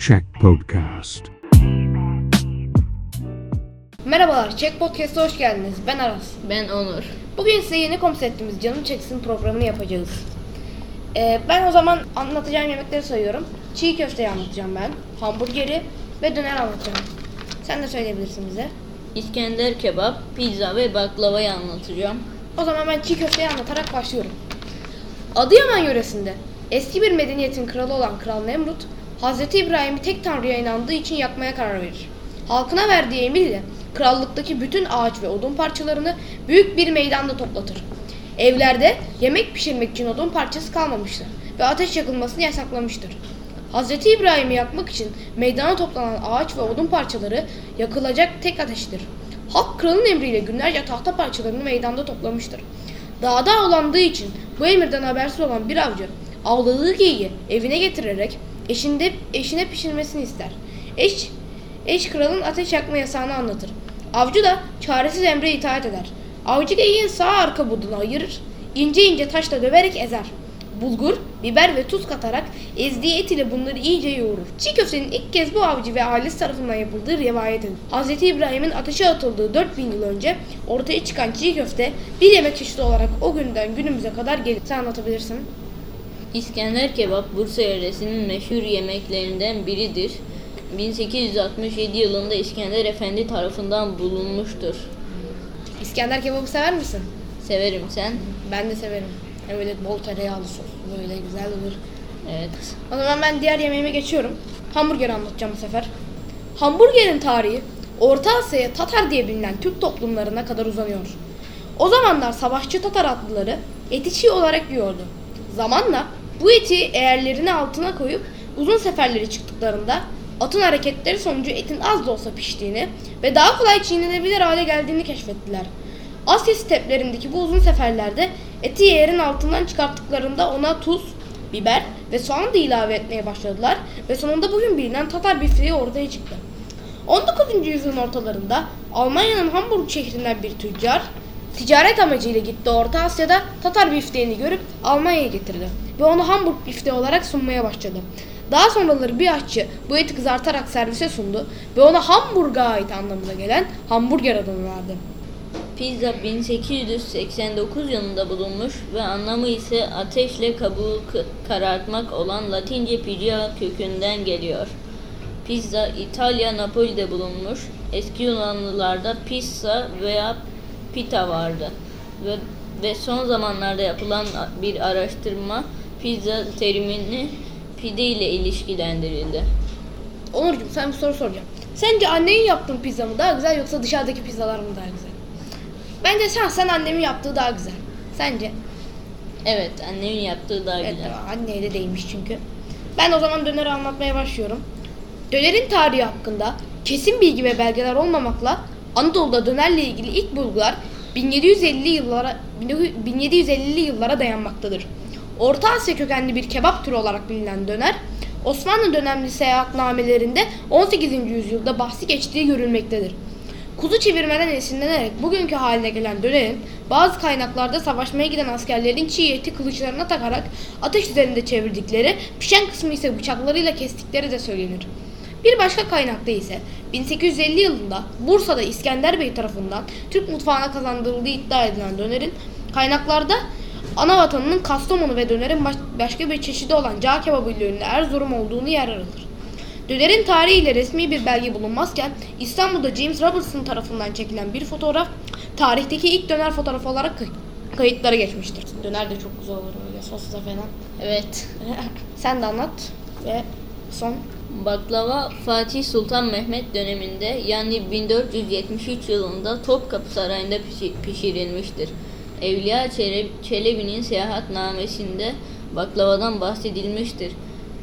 Check Podcast. Merhabalar, Check Podcast'a hoş geldiniz. Ben Aras. Ben Onur. Bugün size yeni konseptimiz Canım Çeksin programını yapacağız. Ee, ben o zaman anlatacağım yemekleri sayıyorum. Çiğ köfteyi anlatacağım ben. Hamburgeri ve döner anlatacağım. Sen de söyleyebilirsin bize. İskender kebap, pizza ve baklavayı anlatacağım. O zaman ben çiğ köfteyi anlatarak başlıyorum. Adıyaman yöresinde eski bir medeniyetin kralı olan Kral Nemrut, Hazreti İbrahim'i tek tanrıya inandığı için yakmaya karar verir. Halkına verdiği emirle krallıktaki bütün ağaç ve odun parçalarını büyük bir meydanda toplatır. Evlerde yemek pişirmek için odun parçası kalmamıştır ve ateş yakılmasını yasaklamıştır. Hazreti İbrahim'i yakmak için meydana toplanan ağaç ve odun parçaları yakılacak tek ateştir. Halk kralın emriyle günlerce tahta parçalarını meydanda toplamıştır. Dağda avlandığı için bu emirden habersiz olan bir avcı avladığı geyiği evine getirerek eşinde, eşine pişirmesini ister. Eş, eş kralın ateş yakma yasağını anlatır. Avcı da çaresiz emre itaat eder. Avcı geyiğin sağ arka budunu ayırır, ince ince taşla döverek ezer. Bulgur, biber ve tuz katarak ezdiği et ile bunları iyice yoğurur. Çiğ köftenin ilk kez bu avcı ve ailesi tarafından yapıldığı rivayet edilir. Hz. İbrahim'in ateşe atıldığı 4000 yıl önce ortaya çıkan çiğ köfte bir yemek çeşidi olarak o günden günümüze kadar gelir. Sen anlatabilirsin. İskender kebap Bursa yöresinin meşhur yemeklerinden biridir. 1867 yılında İskender Efendi tarafından bulunmuştur. İskender kebabı sever misin? Severim sen? Ben de severim. Hem Böyle bol tereyağlı sos. Böyle güzel olur. Evet. O zaman ben diğer yemeğime geçiyorum. Hamburger anlatacağım bu sefer. Hamburgerin tarihi Orta Asya'ya Tatar diye bilinen Türk toplumlarına kadar uzanıyor. O zamanlar savaşçı Tatar atlıları eti çiğ olarak yiyordu. Zamanla bu eti eğerlerini altına koyup uzun seferleri çıktıklarında atın hareketleri sonucu etin az da olsa piştiğini ve daha kolay çiğnenebilir hale geldiğini keşfettiler. Asya steplerindeki bu uzun seferlerde eti yerin altından çıkarttıklarında ona tuz, biber ve soğan da ilave etmeye başladılar ve sonunda bugün bilinen Tatar bifteği ortaya çıktı. 19. yüzyılın ortalarında Almanya'nın Hamburg şehrinden bir tüccar ticaret amacıyla gitti Orta Asya'da Tatar bifteğini görüp Almanya'ya getirdi ve onu Hamburg bifteği olarak sunmaya başladı. Daha sonraları bir aşçı bu eti kızartarak servise sundu ve ona Hamburg'a ait anlamına gelen hamburger adını verdi. Pizza 1889 yılında bulunmuş ve anlamı ise ateşle kabuğu karartmak olan Latince pizza kökünden geliyor. Pizza İtalya Napoli'de bulunmuş. Eski Yunanlılarda pizza veya pita vardı. Ve, ve son zamanlarda yapılan bir araştırma pizza terimini pide ile ilişkilendirildi. Onurcuğum sen bir soru soracağım. Sence annenin yaptığı pizza mı daha güzel yoksa dışarıdaki pizzalar mı daha güzel? Bence sen sen annemin yaptığı daha güzel. Sence? Evet, annemin yaptığı daha Evet, güzel. anneye de değmiş çünkü. Ben o zaman döneri anlatmaya başlıyorum. Dönerin tarihi hakkında kesin bilgi ve belgeler olmamakla Anadolu'da dönerle ilgili ilk bulgular 1750'li yıllara 1750'li yıllara dayanmaktadır. Orta Asya kökenli bir kebap türü olarak bilinen döner, Osmanlı dönemli seyahatnamelerinde 18. yüzyılda bahsi geçtiği görülmektedir. Kuzu çevirmeden esinlenerek bugünkü haline gelen dönerin bazı kaynaklarda savaşmaya giden askerlerin çiğ eti kılıçlarına takarak ateş üzerinde çevirdikleri, pişen kısmı ise bıçaklarıyla kestikleri de söylenir. Bir başka kaynakta ise 1850 yılında Bursa'da İskender Bey tarafından Türk mutfağına kazandırıldığı iddia edilen dönerin kaynaklarda ana vatanının Kastamonu ve dönerin baş- başka bir çeşidi olan cağ kebabı ile ünlü Erzurum olduğunu yer alır. Dönerin tarihiyle resmi bir belge bulunmazken İstanbul'da James Robertson tarafından çekilen bir fotoğraf tarihteki ilk döner fotoğrafı olarak kay- kayıtlara geçmiştir. Döner de çok güzel olur öyle sosla falan. Evet. Sen de anlat ve son. Baklava Fatih Sultan Mehmet döneminde yani 1473 yılında Topkapı Sarayı'nda pişi- pişirilmiştir. Evliya Çele- Çelebi'nin seyahatnamesinde baklavadan bahsedilmiştir.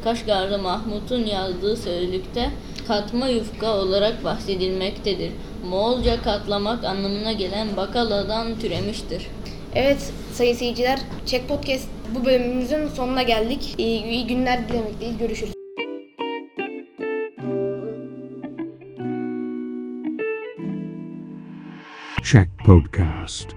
Kaşgarlı Mahmut'un yazdığı sözlükte katma yufka olarak bahsedilmektedir. Moğolca katlamak anlamına gelen bakaladan türemiştir. Evet sayın seyirciler Check Podcast bu bölümümüzün sonuna geldik. İyi, iyi günler dilemekteyiz. Görüşürüz. Check Podcast.